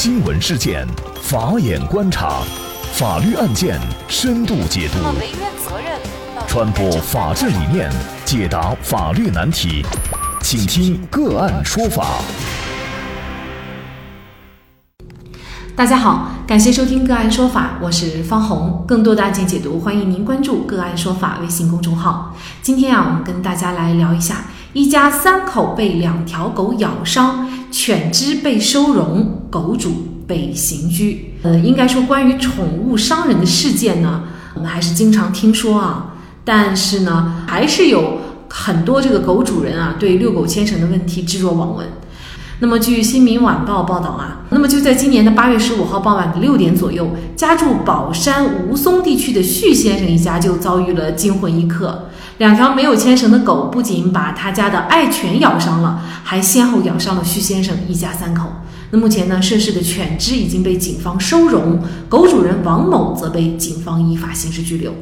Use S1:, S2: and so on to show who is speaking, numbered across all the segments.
S1: 新闻事件，法眼观察，法律案件深度解读，传播法治理念，解答法律难题，请听个案说法。
S2: 大家好，感谢收听个案说法，我是方红。更多的案件解读，欢迎您关注个案说法微信公众号。今天啊，我们跟大家来聊一下，一家三口被两条狗咬伤，犬只被收容，狗主被刑拘。呃，应该说关于宠物伤人的事件呢，我们还是经常听说啊，但是呢，还是有很多这个狗主人啊，对遛狗牵绳的问题置若罔闻。那么，据《新民晚报》报道啊，那么就在今年的八月十五号傍晚的六点左右，家住宝山吴淞地区的徐先生一家就遭遇了惊魂一刻。两条没有牵绳的狗不仅把他家的爱犬咬伤了，还先后咬伤了徐先生一家三口。那目前呢，涉事的犬只已经被警方收容，狗主人王某则被警方依法刑事拘留。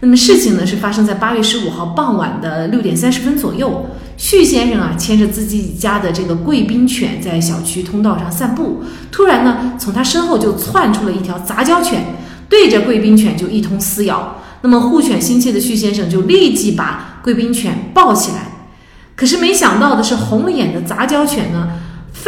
S2: 那么事情呢是发生在八月十五号傍晚的六点三十分左右，徐先生啊牵着自己家的这个贵宾犬在小区通道上散步，突然呢从他身后就窜出了一条杂交犬，对着贵宾犬就一通撕咬。那么护犬心切的徐先生就立即把贵宾犬抱起来，可是没想到的是，红眼的杂交犬呢，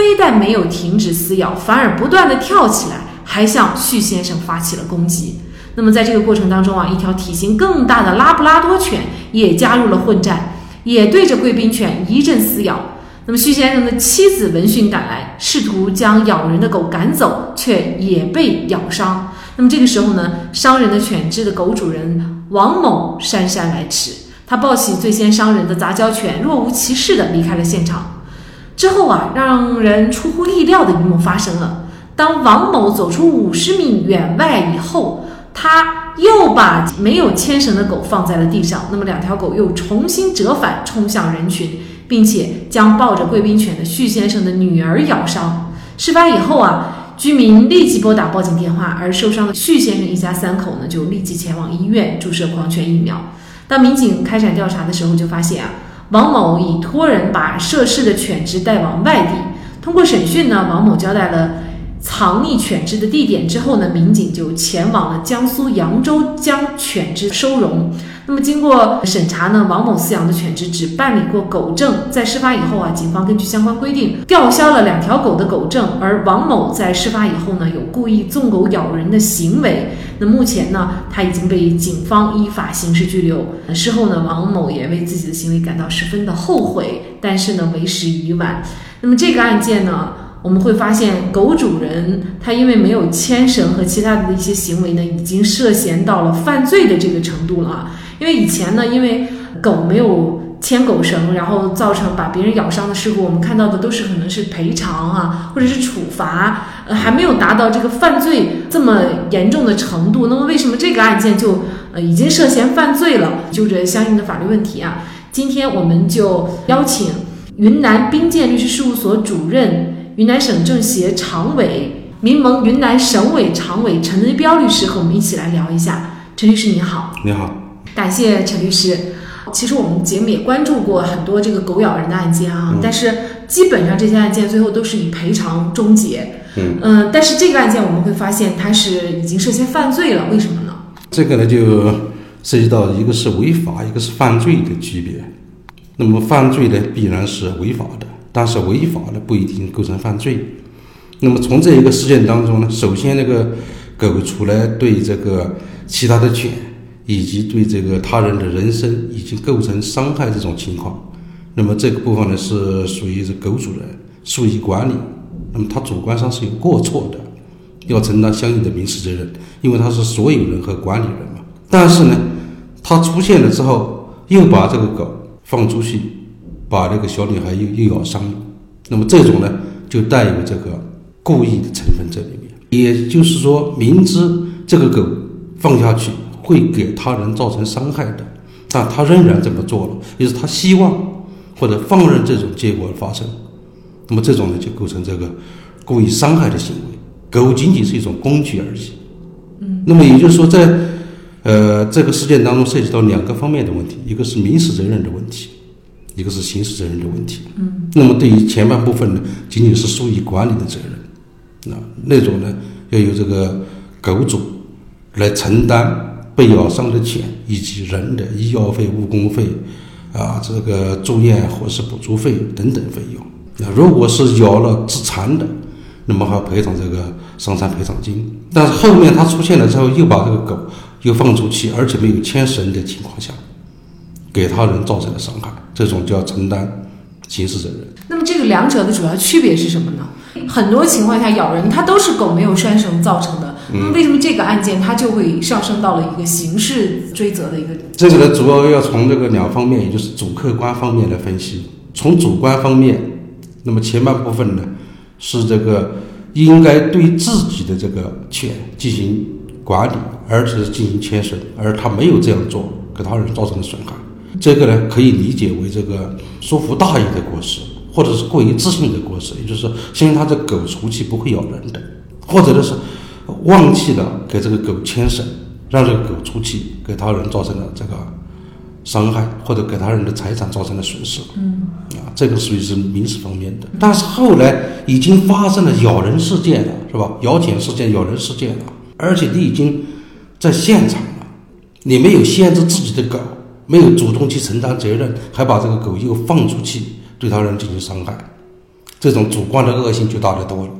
S2: 非但没有停止撕咬，反而不断的跳起来，还向徐先生发起了攻击。那么在这个过程当中啊，一条体型更大的拉布拉多犬也加入了混战，也对着贵宾犬一阵撕咬。那么徐先生的妻子闻讯赶来，试图将咬人的狗赶走，却也被咬伤。那么这个时候呢，伤人的犬只的狗主人王某姗姗来迟，他抱起最先伤人的杂交犬，若无其事地离开了现场。之后啊，让人出乎意料的一幕发生了：当王某走出五十米远外以后。他又把没有牵绳的狗放在了地上，那么两条狗又重新折返，冲向人群，并且将抱着贵宾犬的徐先生的女儿咬伤。事发以后啊，居民立即拨打报警电话，而受伤的徐先生一家三口呢，就立即前往医院注射狂犬疫苗。当民警开展调查的时候，就发现啊，王某已托人把涉事的犬只带往外地。通过审讯呢，王某交代了。藏匿犬只的地点之后呢，民警就前往了江苏扬州将犬只收容。那么经过审查呢，王某饲养的犬只只办理过狗证，在事发以后啊，警方根据相关规定吊销了两条狗的狗证。而王某在事发以后呢，有故意纵狗咬人的行为。那目前呢，他已经被警方依法刑事拘留。事后呢，王某也为自己的行为感到十分的后悔，但是呢，为时已晚。那么这个案件呢？我们会发现，狗主人他因为没有牵绳和其他的一些行为呢，已经涉嫌到了犯罪的这个程度了。因为以前呢，因为狗没有牵狗绳，然后造成把别人咬伤的事故，我们看到的都是可能是赔偿啊，或者是处罚，呃，还没有达到这个犯罪这么严重的程度。那么为什么这个案件就呃已经涉嫌犯罪了？就这相应的法律问题啊，今天我们就邀请云南冰鉴律师事务所主任。云南省政协常委、民盟云南省委常委陈维彪律师和我们一起来聊一下。陈律师你好，
S3: 你好，
S2: 感谢陈律师。其实我们节目也关注过很多这个狗咬人的案件啊，但是基本上这些案件最后都是以赔偿终结。
S3: 嗯
S2: 嗯，但是这个案件我们会发现它是已经涉嫌犯罪了，为什么呢？
S3: 这个呢就涉及到一个是违法，一个是犯罪的区别。那么犯罪呢必然是违法的。但是违法的不一定构成犯罪。那么从这一个事件当中呢，首先那个狗出来对这个其他的犬以及对这个他人的人身已经构成伤害这种情况，那么这个部分呢是属于这狗主人疏于管理，那么他主观上是有过错的，要承担相应的民事责任，因为他是所有人和管理人嘛。但是呢，他出现了之后又把这个狗放出去。把那个小女孩又又咬伤了，那么这种呢，就带有这个故意的成分在里面。也就是说，明知这个狗放下去会给他人造成伤害的，但他仍然这么做了，也是他希望或者放任这种结果发生。那么这种呢，就构成这个故意伤害的行为。狗仅仅是一种工具而已。
S2: 嗯。
S3: 那么也就是说，在呃这个事件当中涉及到两个方面的问题，一个是民事责任的问题。一个是刑事责任的问题，
S2: 嗯，
S3: 那么对于前半部分呢，仅仅是疏于管理的责任，那那种呢，要由这个狗主来承担被咬伤的钱以及人的医药费、误工费啊，这个住院伙食补助费等等费用。那如果是咬了致残的，那么还要赔偿这个伤残赔偿金。但是后面他出现了之后，又把这个狗又放出去，而且没有牵绳的情况下，给他人造成了伤害，这种就要承担刑事责任。
S2: 那么这个两者的主要区别是什么呢？很多情况下咬人它都是狗没有拴绳造成的，那么为什么这个案件它就会上升到了一个刑事追责的一个？
S3: 这个呢，主要要从这个两方面，也就是主客观方面来分析。从主观方面。那么前半部分呢，是这个应该对自己的这个犬进行管理，而且是进行牵绳，而他没有这样做，给他人造成的损害。这个呢，可以理解为这个疏忽大意的过失，或者是过于自信的过失，也就是说，相信他这狗出去不会咬人的，或者呢是忘记了给这个狗牵绳，让这个狗出去给他人造成了这个。伤害或者给他人的财产造成了损失，
S2: 嗯，
S3: 啊，这个属于是民事方面的。但是后来已经发生了咬人事件了，是吧？咬犬事件、咬人事件了，而且你已经在现场了，你没有限制自己的狗，没有主动去承担责任，还把这个狗又放出去对他人进行伤害，这种主观的恶性就大得多了。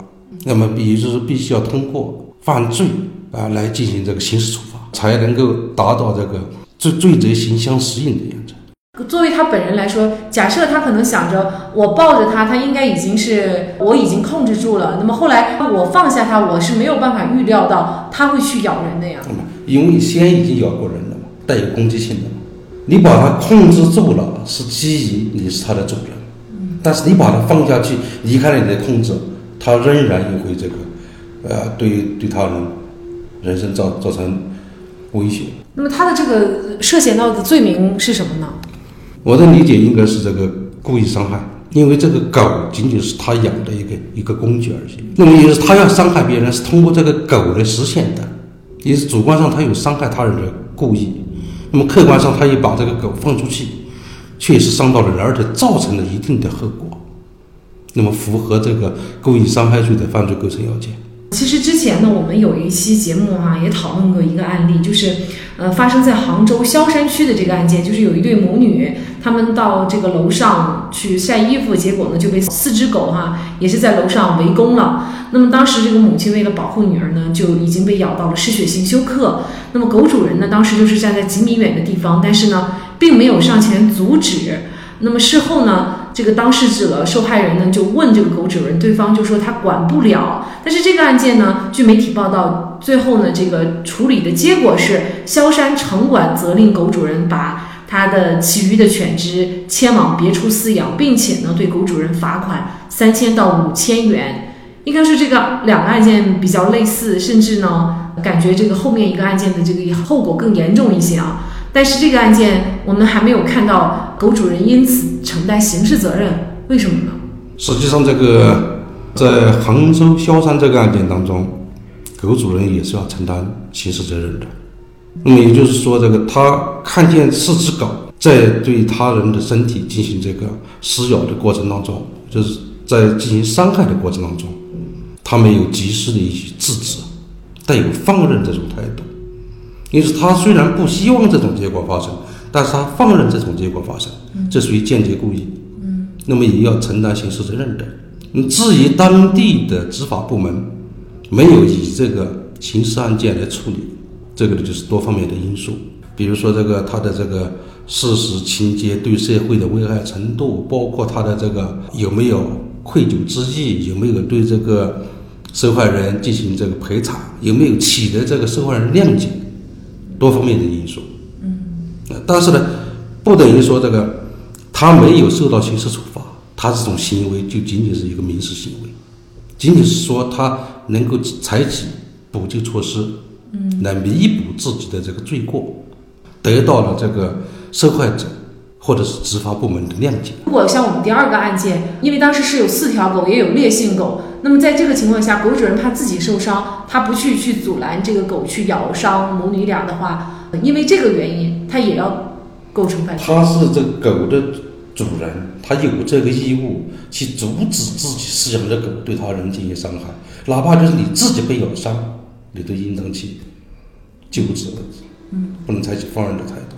S3: 那么，也就是必须要通过犯罪啊来进行这个刑事处罚，才能够达到这个。罪罪责刑相适应的原则。
S2: 作为他本人来说，假设他可能想着我抱着他，他应该已经是我已经控制住了。那么后来我放下他，我是没有办法预料到他会去咬人的呀。
S3: 因为先已经咬过人了嘛，带有攻击性的嘛。你把它控制住了，是基于你是它的主人。嗯。但是你把它放下去，离开了你的控制，它仍然也会这个，呃，对对他人人生造造成威胁。
S2: 那么他的这个涉嫌到的罪名是什么呢？
S3: 我的理解应该是这个故意伤害，因为这个狗仅仅是他养的一个一个工具而已。那么也就是他要伤害别人，是通过这个狗来实现的，也是主观上他有伤害他人的故意。那么客观上他也把这个狗放出去，确实伤到了人，而且造成了一定的后果。那么符合这个故意伤害罪的犯罪构成要件。
S2: 其实之前呢，我们有一期节目哈，也讨论过一个案例，就是，呃，发生在杭州萧山区的这个案件，就是有一对母女，他们到这个楼上去晒衣服，结果呢就被四只狗哈，也是在楼上围攻了。那么当时这个母亲为了保护女儿呢，就已经被咬到了失血性休克。那么狗主人呢，当时就是站在几米远的地方，但是呢，并没有上前阻止。那么事后呢？这个当事者受害人呢就问这个狗主人，对方就说他管不了。但是这个案件呢，据媒体报道，最后呢这个处理的结果是，萧山城管责令狗主人把他的其余的犬只迁往别处饲养，并且呢对狗主人罚款三千到五千元。应该是这个两个案件比较类似，甚至呢感觉这个后面一个案件的这个后果更严重一些啊。但是这个案件我们还没有看到狗主人因此承担刑事责任，为什么呢？
S3: 实际上，这个在杭州萧山这个案件当中，狗主人也是要承担刑事责任的。那么也就是说，这个他看见四只狗在对他人的身体进行这个撕咬的过程当中，就是在进行伤害的过程当中，他没有及时的去制止，带有放任这种态度。因此，他虽然不希望这种结果发生，但是他放任这种结果发生，这属于间接故意。嗯，那么也要承担刑事责任的。嗯，至于当地的执法部门没有以这个刑事案件来处理，这个呢就是多方面的因素，比如说这个他的这个事实情节对社会的危害程度，包括他的这个有没有愧疚之意，有没有对这个受害人进行这个赔偿，有没有取得这个受害人谅解。多方面的因素，嗯，但是呢，不等于说这个他没有受到刑事处罚，他这种行为就仅仅是一个民事行为，仅仅是说他能够采取补救措施，嗯，来弥补自己的这个罪过，得到了这个受害者或者是执法部门的谅解。
S2: 如果像我们第二个案件，因为当时是有四条狗，也有烈性狗。那么在这个情况下，狗主人怕自己受伤，他不去去阻拦这个狗去咬伤母女俩的话，因为这个原因，他也要构成犯罪。
S3: 他是这狗的主人他有这个义务去阻止自己饲养的狗对他人进行伤害，哪怕就是你自己被咬伤，你都应当去救治，嗯，不能采取放任的态度。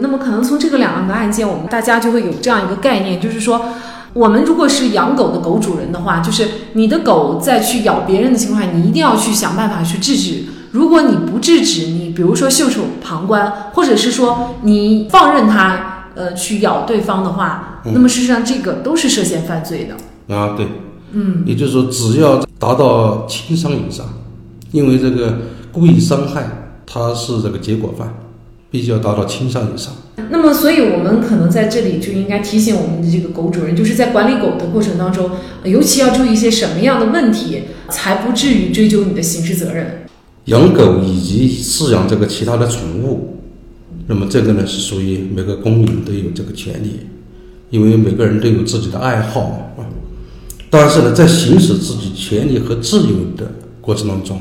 S2: 那么，可能从这个两个案件，我们大家就会有这样一个概念，就是说，我们如果是养狗的狗主人的话，就是你的狗在去咬别人的情况下，你一定要去想办法去制止。如果你不制止，你比如说袖手旁观，或者是说你放任它呃去咬对方的话，那么事实上这个都是涉嫌犯罪的。
S3: 啊，对，嗯，也就是说，只要达到轻伤以上，因为这个故意伤害，它是这个结果犯。必须要达到轻伤以上。
S2: 那么，所以我们可能在这里就应该提醒我们的这个狗主人，就是在管理狗的过程当中，尤其要注意一些什么样的问题，才不至于追究你的刑事责任。
S3: 养狗以及饲养这个其他的宠物，那么这个呢是属于每个公民都有这个权利，因为每个人都有自己的爱好啊。但是呢，在行使自己权利和自由的过程当中，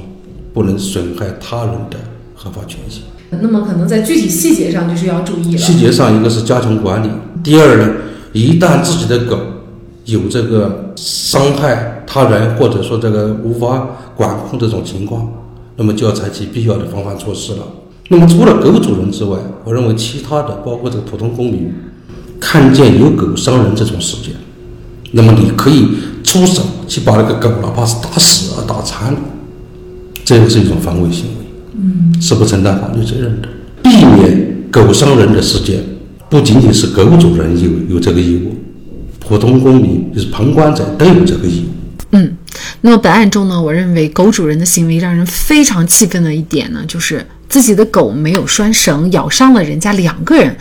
S3: 不能损害他人的合法权益。
S2: 那么可能在具体细节上就是要注意了。
S3: 细节上一个是加强管理，第二呢，一旦自己的狗有这个伤害他人或者说这个无法管控这种情况，那么就要采取必要的防范措施了。那么除了狗主人之外，我认为其他的包括这个普通公民，看见有狗伤人这种事件，那么你可以出手去把那个狗哪怕是打死啊打残，这个是一种防卫行为。嗯，是不承担法律责任的。避免狗伤人的事件，不仅仅是狗主人有有这个义务，普通公民就是旁观者都有这个义务。
S2: 嗯，那么本案中呢，我认为狗主人的行为让人非常气愤的一点呢，就是自己的狗没有拴绳，咬伤了人家两个人，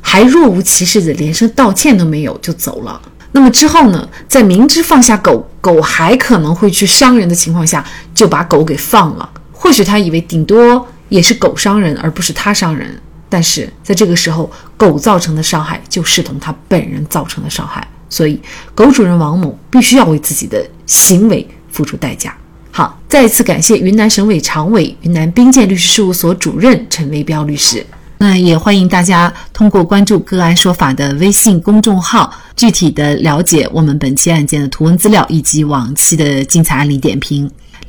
S2: 还若无其事的连声道歉都没有就走了。那么之后呢，在明知放下狗狗还可能会去伤人的情况下，就把狗给放了。或许他以为顶多也是狗伤人，而不是他伤人。但是在这个时候，狗造成的伤害就视同他本人造成的伤害，所以狗主人王某必须要为自己的行为付出代价。好，再一次感谢云南省委常委、云南冰鉴律师事务所主任陈维彪律师。那也欢迎大家通过关注“个案说法”的微信公众号，具体的了解我们本期案件的图文资料以及往期的精彩案例点评。